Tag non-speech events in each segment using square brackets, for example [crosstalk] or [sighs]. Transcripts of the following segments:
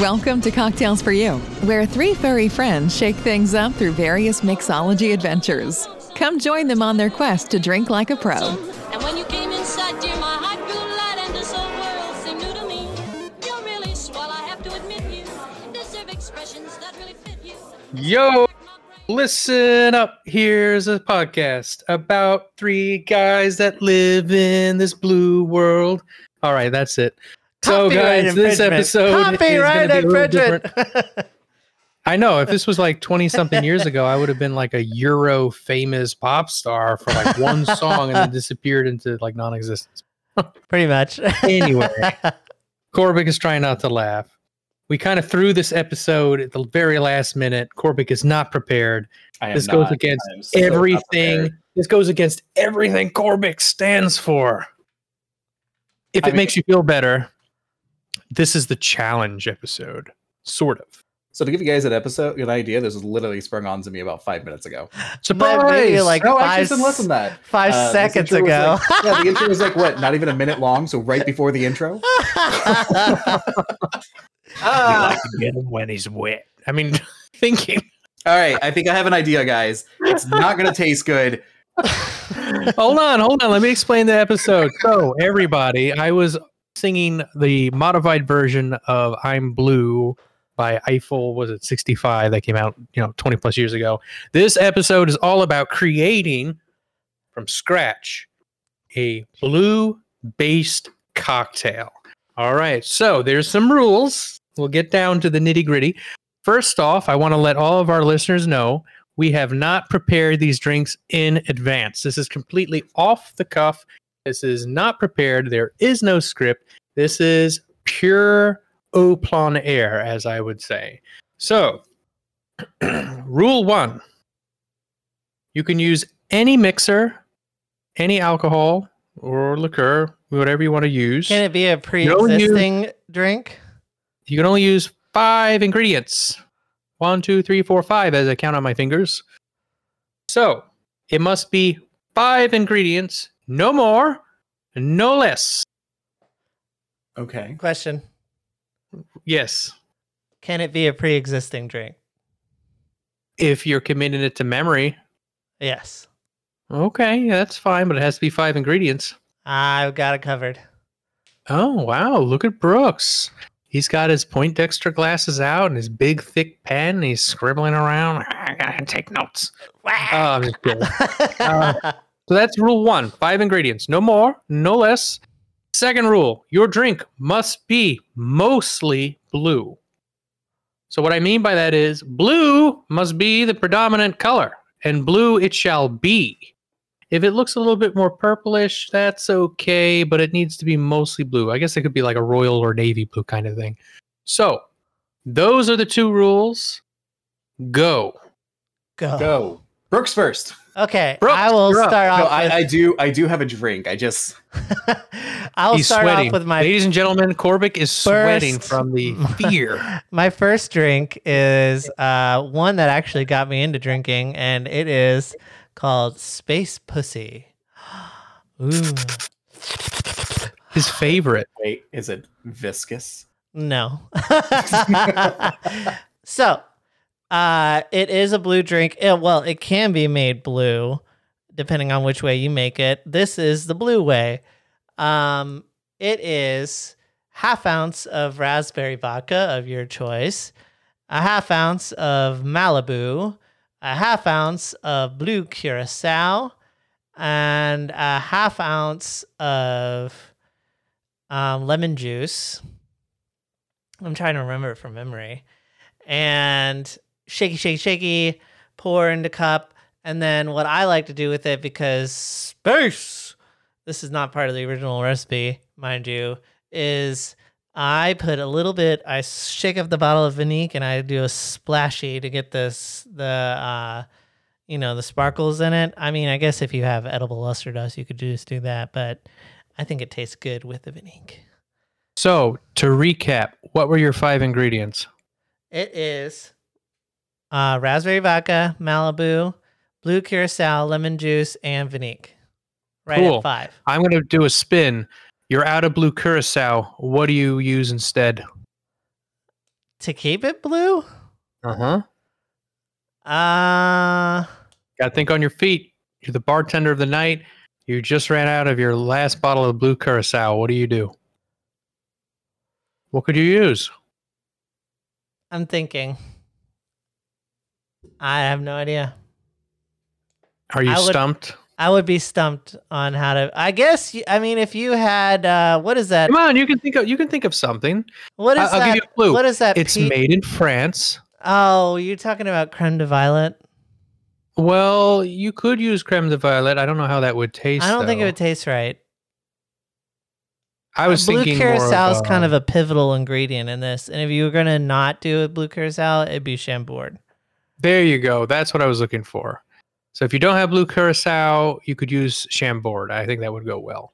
Welcome to Cocktails for You, where three furry friends shake things up through various mixology adventures. Come join them on their quest to drink like a pro. And when you came inside, dear, my heart grew light and this whole world seemed new to me. You're really swell, I have to admit you deserve expressions that really fit you. Yo, listen up. Here's a podcast about three guys that live in this blue world. All right, that's it. So, Copyright guys, this infringement. episode Copyright is going to be a little infringement. different. [laughs] [laughs] I know if this was like 20 something years ago, I would have been like a Euro famous pop star for like one song and then [laughs] disappeared into like non existence. Pretty much. Anyway. Corbick is trying not to laugh. We kind of threw this episode at the very last minute. Corbick is not prepared. I am This goes against I am so everything. prepared. This goes against everything Corbick stands for. If I it mean- makes you feel better, this is the challenge episode, sort of. So to give you guys an episode, an idea, this was literally sprung on to me about five minutes ago. Surprise! maybe like no, five, actually, it's less than that. five Uh, seconds ago. like- yeah, the intro was like what? Not even a minute long. So right before the intro. [laughs] I like to get him when he's wet. I mean, [laughs] thinking. All right, I think I have an idea, guys. It's not going to taste good. [laughs] hold on, hold on. Let me explain the episode. So, everybody, I was singing the modified version of "I'm Blue" by Eiffel. Was it 65 that came out, you know, 20 plus years ago? This episode is all about creating from scratch a blue-based cocktail. All right, so there's some rules. We'll get down to the nitty gritty. First off, I want to let all of our listeners know we have not prepared these drinks in advance. This is completely off the cuff. This is not prepared. There is no script. This is pure au plein air, as I would say. So, [clears throat] rule one you can use any mixer, any alcohol or liqueur, whatever you want to use. Can it be a don't pre-existing drink? You can only use five ingredients. One, two, three, four, five, as I count on my fingers. So it must be five ingredients, no more, no less. Okay. Question: Yes. Can it be a pre-existing drink? If you're committing it to memory, Yes, okay, that's fine, but it has to be five ingredients. I've got it covered. Oh, wow. Look at Brooks. He's got his Poindexter glasses out and his big, thick pen. And he's scribbling around. I gotta take notes. Wow. Oh, I'm just kidding. [laughs] Uh, So that's rule one five ingredients, no more, no less. Second rule your drink must be mostly blue. So, what I mean by that is blue must be the predominant color, and blue it shall be. If it looks a little bit more purplish, that's okay, but it needs to be mostly blue. I guess it could be like a royal or navy blue kind of thing. So, those are the two rules. Go. Go. Go. Brooks first. Okay, Brooks, I will you're start No, off. I, with, I do. I do have a drink. I just. [laughs] I'll He's start sweating. off with my Ladies and gentlemen, Corbick is sweating from the [laughs] fear. My first drink is uh, one that actually got me into drinking, and it is called Space Pussy. [gasps] Ooh, His favorite. Wait, is it viscous? no. [laughs] so, uh, it is a blue drink. It- well, it can be made blue depending on which way you make it. This is the blue way. Um, it is half ounce of raspberry vodka of your choice, a half ounce of Malibu, a half ounce of blue curacao, and a half ounce of um, lemon juice. I'm trying to remember it from memory. And shaky, shaky, shaky, pour into cup. And then what I like to do with it, because space, this is not part of the original recipe, mind you, is I put a little bit, I shake up the bottle of Viniq and I do a splashy to get this, the, uh, you know, the sparkles in it. I mean, I guess if you have edible luster dust, you could just do that, but I think it tastes good with the Viniq. So, to recap, what were your five ingredients? It is uh, raspberry vodka, Malibu, blue curacao, lemon juice, and Viniq. Right Cool. at five. I'm going to do a spin. You're out of blue curacao. What do you use instead? To keep it blue? Uh huh. Uh Got to think on your feet. You're the bartender of the night. You just ran out of your last bottle of blue curacao. What do you do? What could you use? I'm thinking. I have no idea. Are you I would- stumped? I would be stumped on how to. I guess. I mean, if you had, uh, what is that? Come on, you can think of you can think of something. What is I- I'll that? give you a clue. What is that? It's pe- made in France. Oh, you're talking about creme de violet. Well, you could use creme de violet. I don't know how that would taste. I don't think it would taste right. I was blue thinking curacao is kind uh, of a pivotal ingredient in this, and if you were gonna not do a blue curacao, it'd be Chambord. There you go. That's what I was looking for. So if you don't have blue curacao, you could use Chambord. I think that would go well.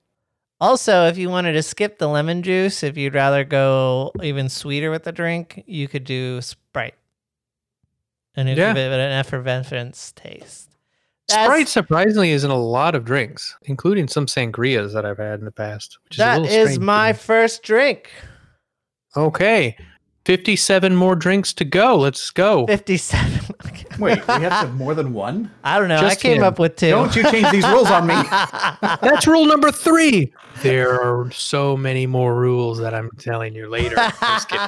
Also, if you wanted to skip the lemon juice, if you'd rather go even sweeter with the drink, you could do Sprite, and it Yeah. give it an effervescence taste. That's- Sprite surprisingly is in a lot of drinks, including some sangrias that I've had in the past. Which is a little is my first drink. Okay. 57 more drinks to go. Let's go. Fifty-seven. [laughs] Wait, we have to have more than one? I don't know. I Just came him. up with 2 Don't you change these rules on me. [laughs] That's rule number three. There are so many more rules that I'm telling you later. Just kidding.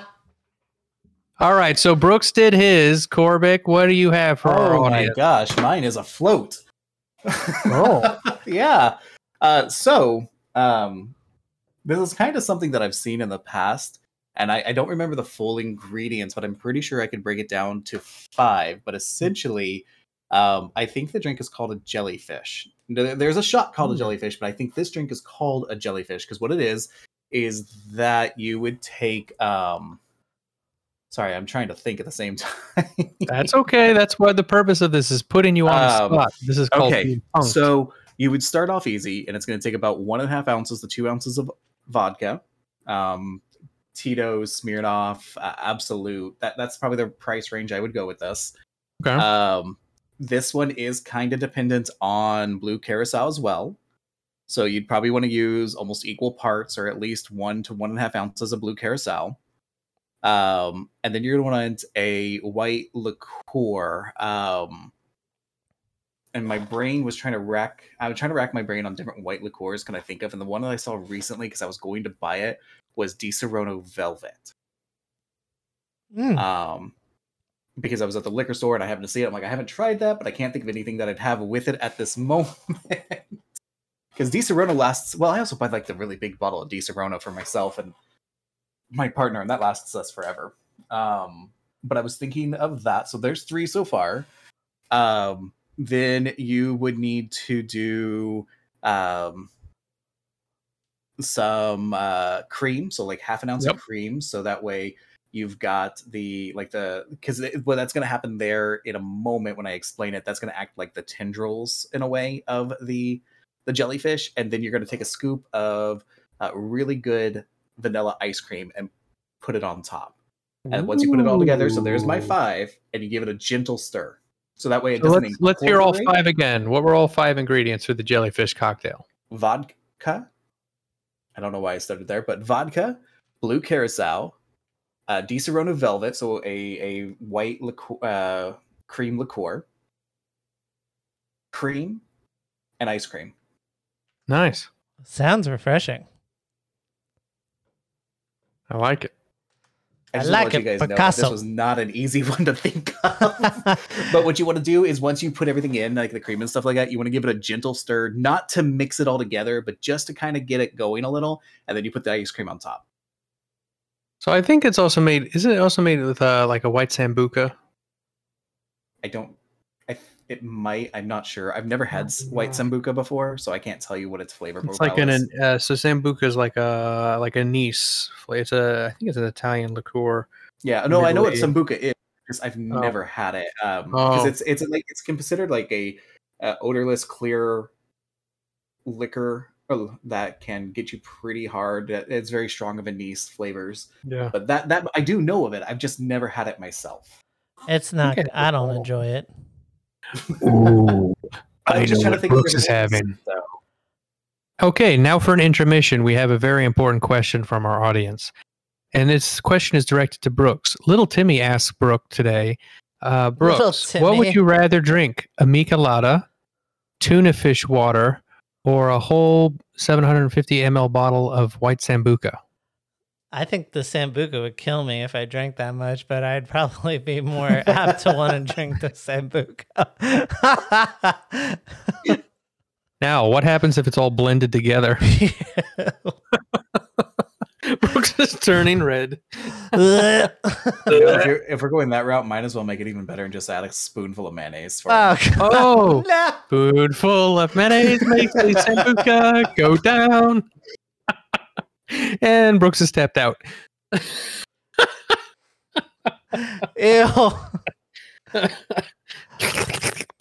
[laughs] All right. So Brooks did his. Corbick, what do you have for our Oh my gosh, mine is a float. Oh. yeah. Uh, so, um, this is kind of something that I've seen in the past, and I, I don't remember the full ingredients, but I'm pretty sure I could break it down to five. But essentially, um, I think the drink is called a jellyfish. There's a shot called a Hmm. jellyfish, but I think this drink is called a jellyfish because what it is is that you would take. Um, sorry, I'm trying to think at the same [laughs] time. That's okay. That's what the purpose of this is putting you on the Um, spot. This is called okay. So you would start off easy, and it's going to take about one and a half ounces to two ounces of vodka, um, Tito's, Smirnoff, uh, Absolut. That that's probably the price range I would go with this. okay. Um, this one is kind of dependent on blue curacao as well. So you'd probably want to use almost equal parts, or at least one to one and a half ounces of blue curacao. Um, and then you're gonna want a white liqueur. Um, and my brain was trying to rack. I was trying to rack my brain on different white liqueurs can I think of, and the one that I saw recently because I was going to buy it was Disaronno Velvet Mm. um because I was at the liquor store and I happened to see it. I'm like, I haven't tried that, but I can't think of anything that I'd have with it at this [laughs] moment. Because Disaronno lasts well. I also buy like the really big bottle of Disaronno for myself and my partner, and that lasts us forever. Um, but I was thinking of that. So there's three so far. Um, then you would need to do um some uh cream, so like half an ounce Yep. of cream, so that way you've got the like the because well that's going to happen there in a moment when i explain it. That's going to act like the tendrils in a way of the the jellyfish and then you're going to take a scoop of uh, really good vanilla ice cream and put it on top. And once you put it all together so there's my five and you give it a gentle stir so that way it doesn't let's, let's hear all five again. What were all five ingredients for the jellyfish cocktail? vodka i don't know why i started there but vodka blue curacao uh, Disaronno Velvet, so a a white liqueur, uh, cream liqueur, cream, and ice cream. Nice. Sounds refreshing. I like it. I just wanna like let it, you guys know Picasso. this was not an easy [laughs] one to think of. [laughs] but what you want to do is once you put everything in, like the cream and stuff like that, you want to give it a gentle stir, not to mix it all together, but just to kind of get it going a little, and then you put the ice cream on top. So I think it's also made. Isn't it also made with uh, like a white sambuca? I don't. I it might. I'm not sure. I've never had s- white sambuca before, so I can't tell you what its flavor It's profile like an, is. uh, so sambuca is like a like a Nice. fla- It's a I think it's an Italian liqueur. Yeah, no, I know what Middle sambuca is. Just I've never had it. Um, Oh. because it's it's like it's considered like a uh, odorless, clear liquor oh, that can get you pretty hard. Uh, It's very strong of anise flavors, Yeah. but that that I do know of it. I've just never had it myself. It's not. Okay. I don't enjoy it. Ooh, But I I'm just know trying to what think of Brooks is having. so- Okay, now for an intermission, we have a very important question from our audience. and this question is directed to Brooks. Little Timmy asked Brooke today, uh, Brooks, what would you rather drink? A Michelada, tuna fish water, or a whole 750 ml bottle of white Sambuca? I think the Sambuca would kill me if I drank that much, but I'd probably be more [laughs] apt to want to drink the Sambuca. [laughs] Now, what happens if it's all blended together? [laughs] Brooks is turning red. You know, if, you're, if we're going that route, might as well make it even better and just add a spoonful of mayonnaise for oh, it. Oh, oh. no. spoonful of mayonnaise makes the Sambuca go down. And Brooks is tapped out. Ew.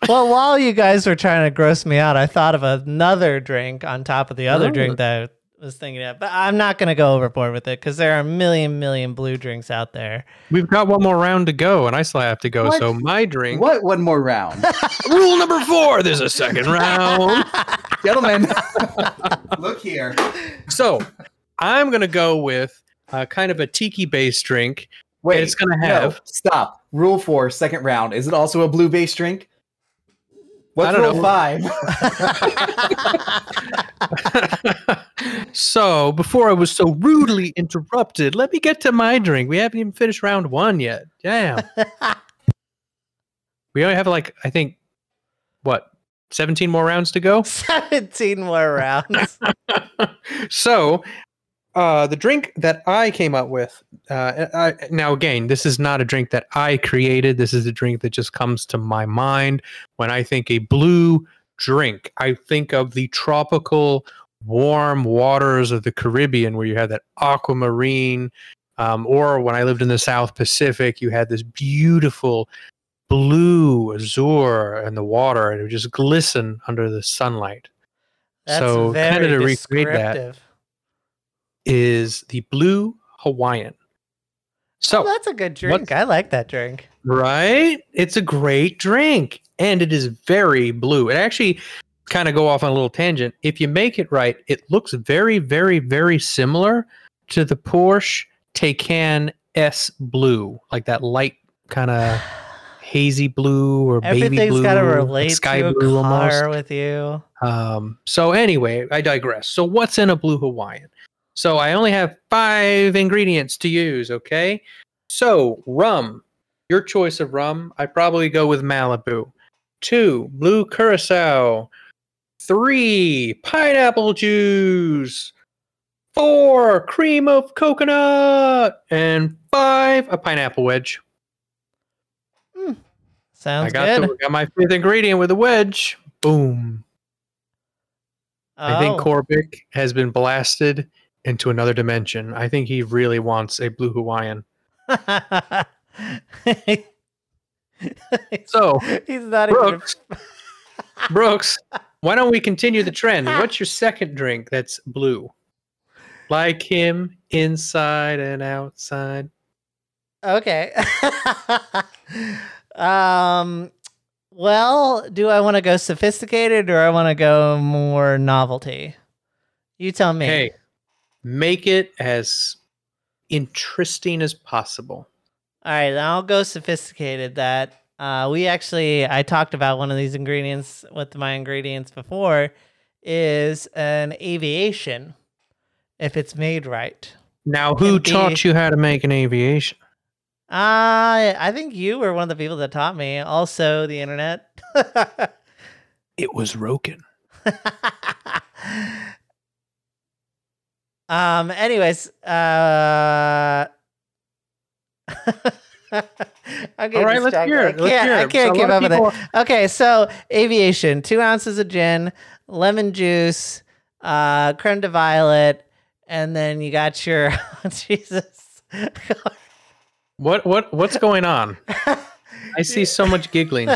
well, while you guys were trying to gross me out, I thought of another drink on top of the other Oh. drink that I was thinking of. But I'm not going to go overboard with it because there are a million, million blue drinks out there. We've got one more round to go, and I still have to go. What? So my drink. What? One more round. [laughs] Rule number four. There's a second round. [laughs] Gentlemen, [laughs] look here. So I'm gonna go with uh, kind of a tiki-based drink. Wait, it's gonna no, have- stop. Rule four, second round. Is it also a blue base drink? What's I don't rule know. five? [laughs] [laughs] so before I was so rudely interrupted, let me get to my drink. We haven't even finished round one yet. Damn. [laughs] we only have like I think what 17 more rounds to go. 17 more rounds. so uh, the drink that I came up with uh, I, now again this is not a drink that I created. This is a drink that just comes to my mind when I think a blue drink. I think of the tropical warm waters of the Caribbean where you have that aquamarine um, or when I lived in the South Pacific you had this beautiful blue azure in the water and it would just glisten under the sunlight. That's So, very kinda to recreate that. Is the blue Hawaiian. So, oh, that's a good drink. I like that drink. right? It's a great drink and it is very blue. It actually kind of go off on a little tangent. If you make it right, it looks very, very, very similar to the Porsche Taycan S blue, like that light kind of [sighs] hazy blue or baby Everything's blue, got to like relate sky to a blue almost. with you. Um, so anyway, I digress. So what's in a blue Hawaiian? So I only have five ingredients to use, okay? So rum, your choice of rum, I probably go with Malibu. Two, blue curacao. Three, pineapple juice. Four, cream of coconut. And five, a pineapple wedge. Hmm. Sounds I got, good. the, got my fifth ingredient with a wedge. Boom. I think Oh. Corbick has been blasted into another dimension. I think he really wants a blue Hawaiian. [laughs] So, He's not Brooks, Brooks, why don't we continue the trend? What's your second drink that's blue? Like him, inside and outside. Okay. [laughs] um. Well, do I want to go sophisticated or I want to go more novelty? You tell me. Hey, make it as interesting as possible. All right, I'll go sophisticated. That uh, we actually, I talked about one of these ingredients with my ingredients before, is an aviation, if it's made right. Now, who be- taught you how to make an aviation? Uh, I think you were one of the people that taught me. Also, the internet. [laughs] It was Roukan. [laughs] um. Anyways, uh. [laughs] I'm getting All right, let's hear it. Let's hear I can't So keep up with it. Okay, so aviation, two ounces of gin, lemon juice, uh, creme de violet, and then you got your [laughs] Jesus. What what what's going on? I see so much [laughs] giggling.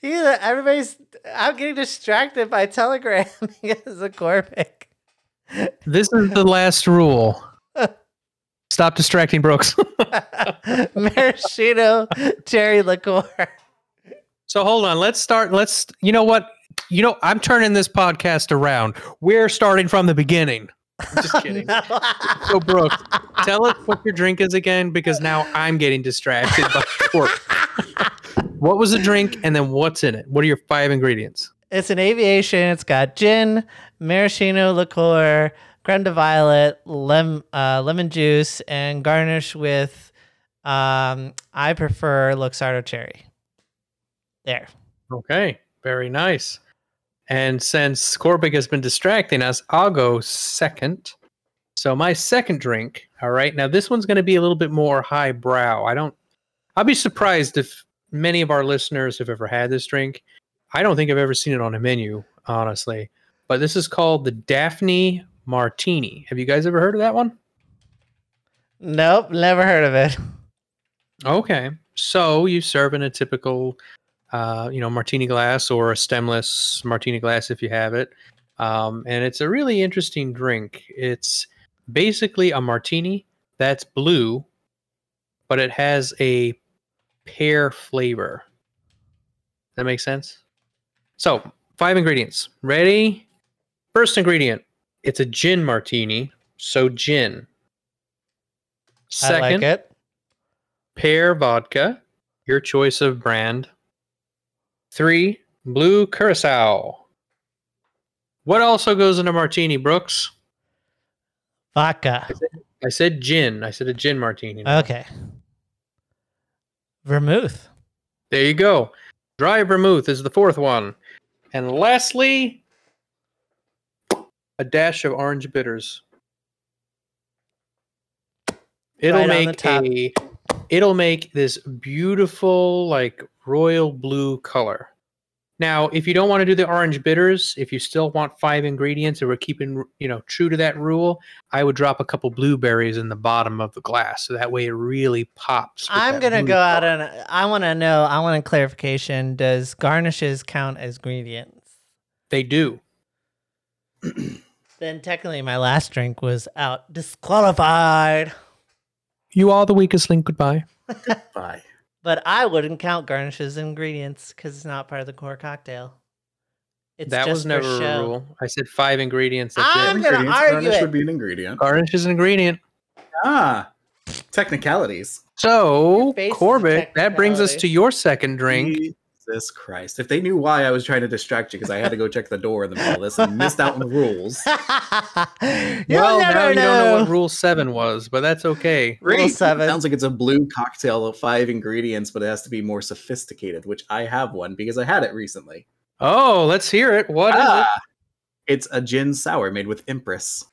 Yeah, everybody's. I'm getting distracted by Telegram because of Corbick. This is the last rule. Stop distracting Brooks. [laughs] Maraschino cherry liqueur. so hold on. Let's start. Let's. You know what? You know I'm turning this podcast around. We're starting from the beginning. Just kidding. [laughs] So, Brooke, Tell us what your drink is again, because now I'm getting distracted by [laughs] what was the drink, and then what's in it? What are your five ingredients? It's an aviation. It's got gin, maraschino liqueur, creme de violet, lem, uh, lemon juice, and garnish with, um, I prefer Luxardo cherry. There. Okay, very nice. And since Corbick has been distracting us, I'll go second. So my second drink, all right. Now this one's going to be a little bit more highbrow. I don't. I'll be surprised if many of our listeners have ever had this drink. I don't think I've ever seen it on a menu, honestly. But this is called the Daphne Martini. Have you guys ever heard of that one? Nope, never heard of it. Okay. So you serve in a typical, uh, you know, martini glass or a stemless martini glass if you have it. Um, and it's a really interesting drink. It's basically a martini that's blue, but it has a pear flavor. That makes sense? So, five ingredients. Ready? First ingredient it's a gin martini. So, gin. Second, I like it. pear vodka, your choice of brand. Three, blue curacao. What also goes in a martini, Brooks? Vodka. I said gin. I said a gin martini. Okay. Vermouth. There you go. Dry vermouth is the fourth one. And lastly, a dash of orange bitters. It'll Right make a it'll make this beautiful like royal blue color. Now, if you don't want to do the orange bitters, if you still want five ingredients and we're keeping, you know, true to that rule, I would drop a couple blueberries in the bottom of the glass so that way it really pops. I'm gonna blue go out color. and I want to know. I want a clarification. Does garnishes count as ingredients? They do. [clears throat] Then technically, my last drink was out disqualified. You are the weakest link. Goodbye. Bye. But I wouldn't count garnishes as ingredients because it's not part of the core cocktail. It's that just was never a rule. I said five ingredients. That's I'm gonna Ingredients, argue garnish it. would be an ingredient. Garnish is an ingredient. Ah, technicalities. So, Your face is a Corbett, that brings us to your second drink. Jesus Christ! If they knew why I was trying to distract you because I had to go check the door in the middle of this and missed out on the rules. [laughs] You'll well, now never you don't know know. what Rule Seven was, but that's okay. Rule Great. seven. Sounds like it's a blue cocktail of five ingredients, but it has to be more sophisticated, which I have one because I had it recently. Oh, let's hear it. What is Ah, it's a gin sour made with Empress.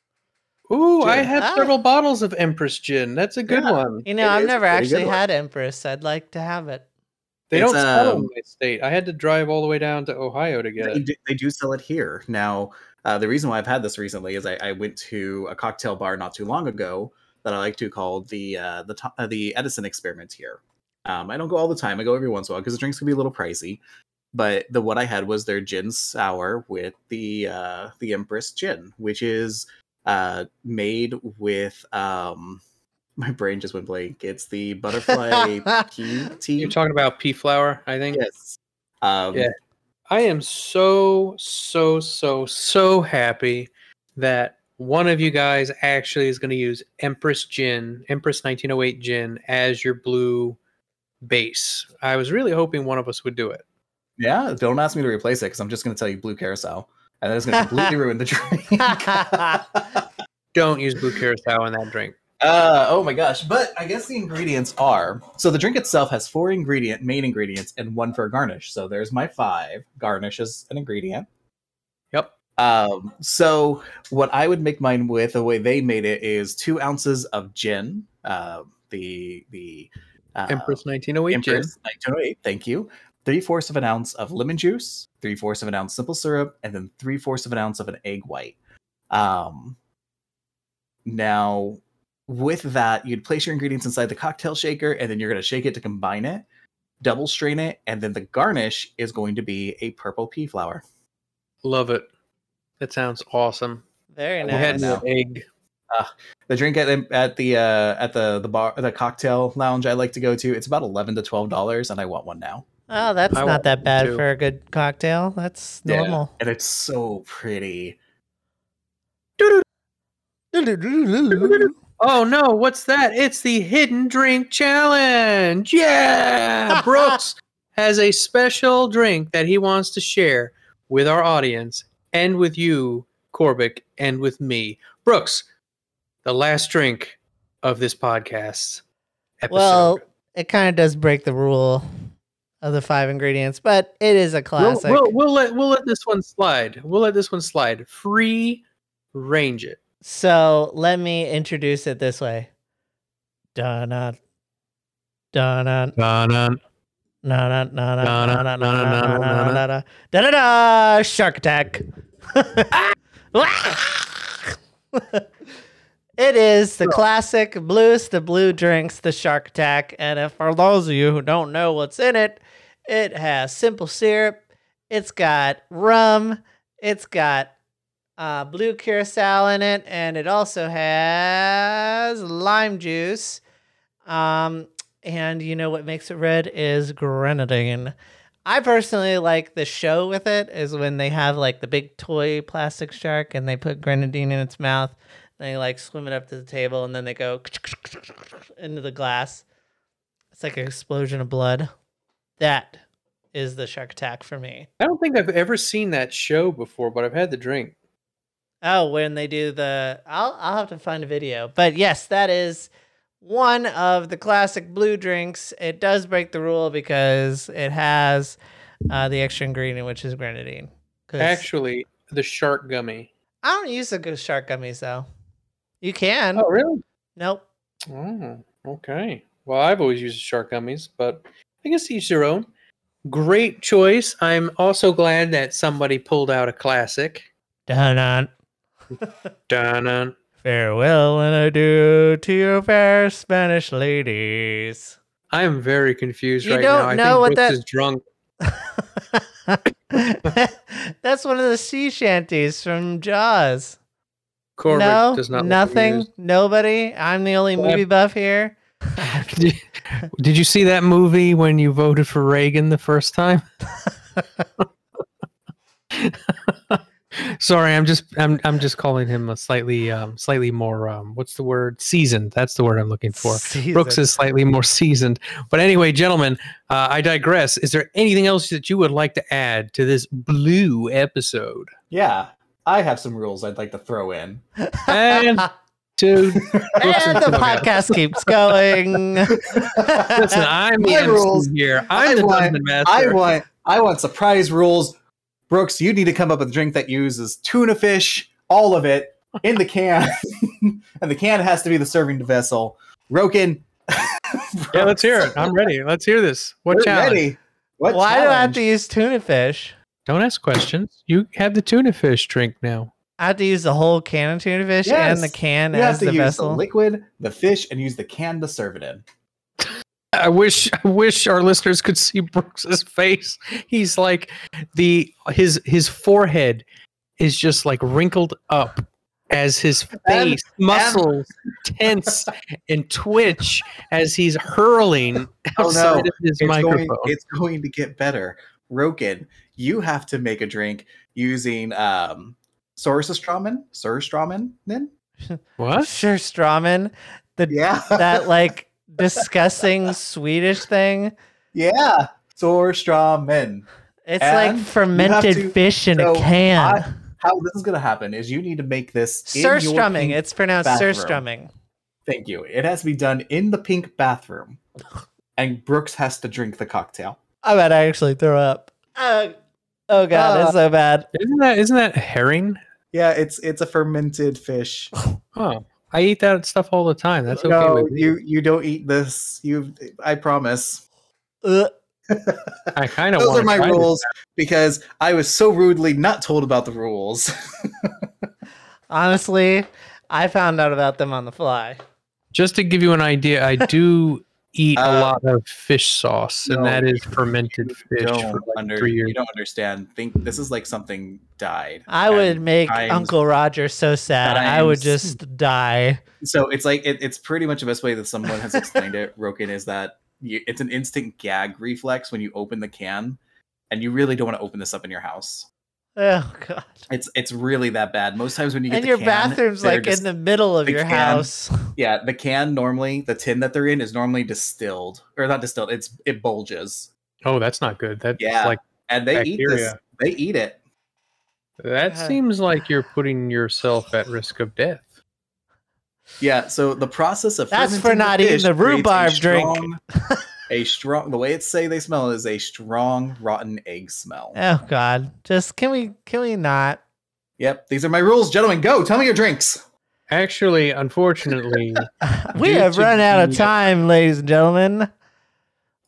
it? Ooh, I gin. have Ah. several bottles of Empress gin. That's a good Yeah. one. You know, It I've never actually had Empress. I'd like to have it. They It's, don't sell it um, in my state. I had to drive all the way down to Ohio to get They it. do, they do sell it here now. Uh, the reason why I've had this recently is I, I went to a cocktail bar not too long ago that I like to call the uh, the uh, the Edison Experiment here. Um, I don't go all the time. I go every once in a while because the drinks can be a little pricey. But the what I had was their gin sour with the uh, the Empress gin, which is uh, made with um, my brain just went blank. It's the butterfly [laughs] pea tea. You're talking about pea flower, I think. yes. Um, Yeah. I am so, so, so, so happy that one of you guys actually is going to use Empress Gin, Empress 1908 Gin, as your blue base. I was really hoping one of us would do it. Yeah, don't ask me to replace it because I'm just going to tell you blue curacao, and that is going to completely [laughs] ruin the drink. [laughs] Don't use blue curacao in that drink. Uh, oh my gosh! But I guess the ingredients are so the drink itself has four ingredient main ingredients and one for a garnish. So there's my five. Garnish is an ingredient. Yep. Um, so what I would make mine with the way they made it is two ounces of gin. Uh, the the uh, Empress 1908 Gin. 1908, thank you. Three fourths of an ounce of lemon juice, three fourths of an ounce simple syrup, and then three fourths of an ounce of an egg white. Um, now, with that, you'd place your ingredients inside the cocktail shaker, and then you're going to shake it to combine it, double strain it, and then the garnish is going to be a purple pea flower. Love it. That sounds awesome. Very I We'll had an egg. The drink at at the uh, at the the bar the cocktail lounge I like to go to, it's about eleven to twelve dollars, and I want one now. Oh, that's I not that bad for a good cocktail. That's Yeah. normal. and it's so pretty. [laughs] Oh no, what's that? It's the hidden drink challenge. Yeah! [laughs] Brooks has a special drink that he wants to share with our audience and with you, Corbick, and with me. Brooks, the last drink of this podcast episode. Well, it kind of does break the rule of the five ingredients, but it is a we'll, classic. we'll, we'll let we'll let this one slide. We'll let this one slide. Free range it. So let me introduce it this way. Dun dun dun dun Dun-dun. na na na na Na, na na, na na, na na, da da da Shark Attack. [laughs] It is the classic bluest of blue drinks, the Shark Attack. And if for those of you who don't know what's in it, it has simple syrup, it's got rum, it's got uh, blue curacao in it, and it also has lime juice. Um, and you know what makes it red is grenadine. I personally like the show with it is when they have like the big toy plastic shark and they put grenadine in its mouth. And they like swim it up to the table and then they go [laughs] into the glass. It's like an explosion of blood. That is the shark attack for me. I don't think I've ever seen that show before, but I've had the drink. Oh, when they do the I'll I'll have to find a video. But yes, that is one of the classic blue drinks. It does break the rule because it has uh, the extra ingredient, which is grenadine. Actually, the shark gummy. I don't use the good shark gummies though. You can. Oh, really? Nope. Oh, okay. Well, I've always used shark gummies, but I guess each their own. Great choice. I'm also glad that somebody pulled out a classic. Dun dun. Dun Farewell and adieu to your fair Spanish ladies. I am very confused You right don't now. I know think what Brooks that- is drunk. [laughs] That's one of the sea shanties from Jaws. Corbett no, does not nothing, amused. nobody. I'm the only movie buff here. Did, [laughs] did you see that movie when you voted for Reagan the first time? [laughs] Sorry, I'm just I'm I'm just calling him a slightly um slightly more um what's the word seasoned. That's the word I'm looking for. Brooks is slightly more seasoned. But anyway, gentlemen, uh, I digress. Is there anything else that you would like to add to this blue episode? Yeah, I have some rules I'd like to throw in. And dude, [laughs] and the podcast keeps going. listen, I'm the My MC rules. here. I'm I the want- dungeon master. I want I want surprise rules. Brooks, you need to come up with a drink that uses tuna fish, all of it, in the can. [laughs] and the can has to be the serving vessel. Roukan. yeah, let's hear it. I'm ready. Let's hear this. What We're challenge? ready. What Why do I have to use tuna fish? Don't ask questions. You have the tuna fish drink now. I have to use the whole can of tuna fish and the Yes. can You have to the use vessel. the liquid, the fish, and use the can to serve it in. I wish I wish our listeners could see Brooks's face. He's like the his his forehead is just like wrinkled up as his face muscles tense and twitch as he's hurling Oh, outside no. of his It's microphone. going, it's going to get better. Roukan, you have to make a drink using um Surstramen? Surstramen? Then? what? Sure, Strawman. The Yeah. that like disgusting Swedish thing. yeah. Surstramen. It's And like fermented to- fish in so a can. I- How this is going to happen is you need to make this in your Surströmming. It's pronounced bathroom. surströmming. Thank you. It has to be done in the pink bathroom. And Brooks has to drink the cocktail. I bet I actually throw up. Uh, oh god, Uh, it's so bad. Isn't that isn't that herring? Yeah, it's it's a fermented fish. Oh, I eat that stuff all the time. That's okay no, with me. you you don't eat this. You I promise. Ugh. [laughs] I kind of Those are my rules because I was so rudely not told about the rules. [laughs] Honestly, I found out about them on the fly. Just to give you an idea, I do eat a Uh, lot of fish sauce, and that is fermented fish for don't like under, three years. you don't understand. Think this is like something died. I would And make times- Uncle Roger so sad. I would just die. So it's like it, it's pretty much the best way that someone has explained it. Roukan is that you, it's an instant gag reflex when you open the can, and you really don't want to open this up in your house. Oh god. It's it's really that bad. Most times when you get And the your can, bathroom's like just- in the middle of the your can. house. [laughs] yeah the can normally the tin that they're in is normally distilled or not distilled. It's it bulges Oh, that's not good. That's Yeah. like and they eat this. They eat it. that God. seems like you're putting yourself at risk of death. Yeah. So the process of That's for not the eating the rhubarb drink. strong- [laughs] a strong. The way it say they smell is a strong rotten egg smell. Oh god. Just can we can we not? Yep. These are my rules, gentlemen. Go. Tell me your drinks. Actually, unfortunately, [laughs] We have run out of the- time, ladies and gentlemen.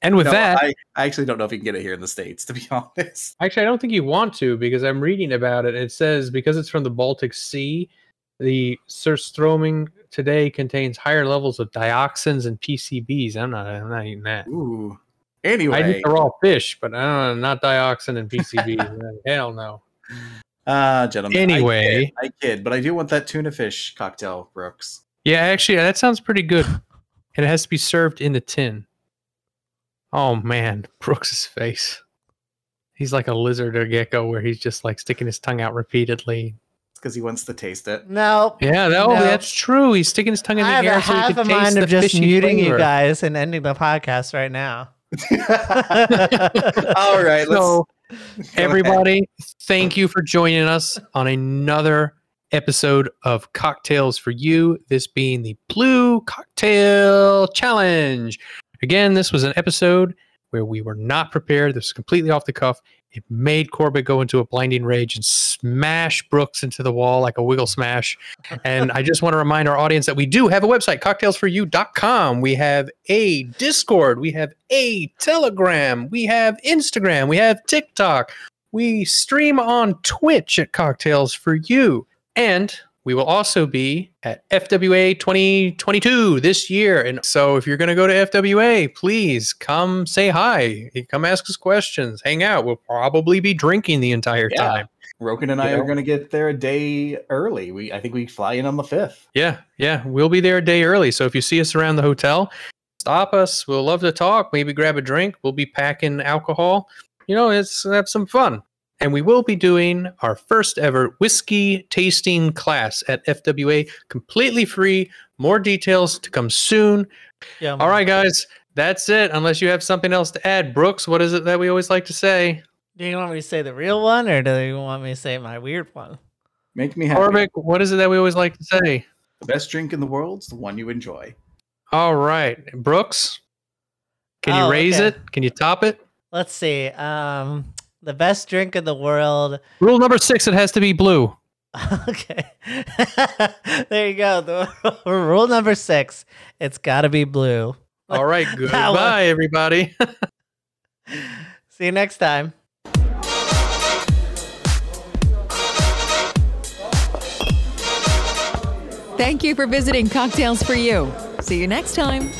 and with No, that, I, I actually don't know if you can get it here in the states. To be [laughs] honest. Actually, I don't think you want to because I'm reading about it. It says because it's from the Baltic Sea, the surströmming today contains higher levels of dioxins and PCBs. I'm not. I'm not eating that. Ooh. Anyway, I Anyway, eat the raw fish, but I don't know, not dioxin and PCBs. [laughs] Hell no. uh, gentlemen. I Anyway. kid, I kid, but I do want that tuna fish cocktail, Brooks. Yeah, actually, that sounds pretty good. And it has to be served in the tin. Oh man, Brooks's face. He's like a lizard or gecko where he's just like sticking his tongue out repeatedly. It's because he wants to taste it. No. Yeah, that, No. that's true. He's sticking his tongue in the I have air a so he half can a taste mind the of just fishy muting you guys and ending the podcast right now. [laughs] All right. Let's, So, [laughs] go ahead. everybody, thank you for joining us on another episode of Cocktails for You. This being the Blue Cocktail Challenge. Again, this was an episode where we were not prepared. This was completely off the cuff. It made Corbett go into a blinding rage and smash Brooks into the wall like a wiggle smash. And I just want to remind our audience that we do have a website, cocktailsforyou.com. We have a Discord, we have a Telegram, we have Instagram, we have TikTok. We stream on Twitch at Cocktails for You. And we will also be at FWA 2022 this year. And so if you're going to go to FWA, please come say hi. Come ask us questions, hang out. We'll probably be drinking the entire Yeah. time. Roukan and I You are going to get there a day early. We I think we fly in on the fifth. Yeah, yeah. We'll be there a day early. So if you see us around the hotel, stop us. We'll love to talk. Maybe grab a drink. We'll be packing alcohol. You know, it's have some fun. And we will be doing our first ever whiskey tasting class at FWA, completely free. More details to come soon. Yeah. All right, guys, that's it. Unless you have something else to add, Brooks, what is it that we always like to say? Do you want me to say the real one or do you want me to say my weird one? Make me happy. Orvik, what is it that we always like to say? The best drink in the world's the one you enjoy. All right, Brooks, can you Oh, raise okay. it? Can you top it? Let's see. Um, the best drink in the world. Rule number six: it has to be blue. [laughs] Okay. [laughs] there you go. The [laughs] rule number six. It's got to be blue. All right, goodbye, everybody. See you next time. Thank you for visiting Cocktails for You. See you next time.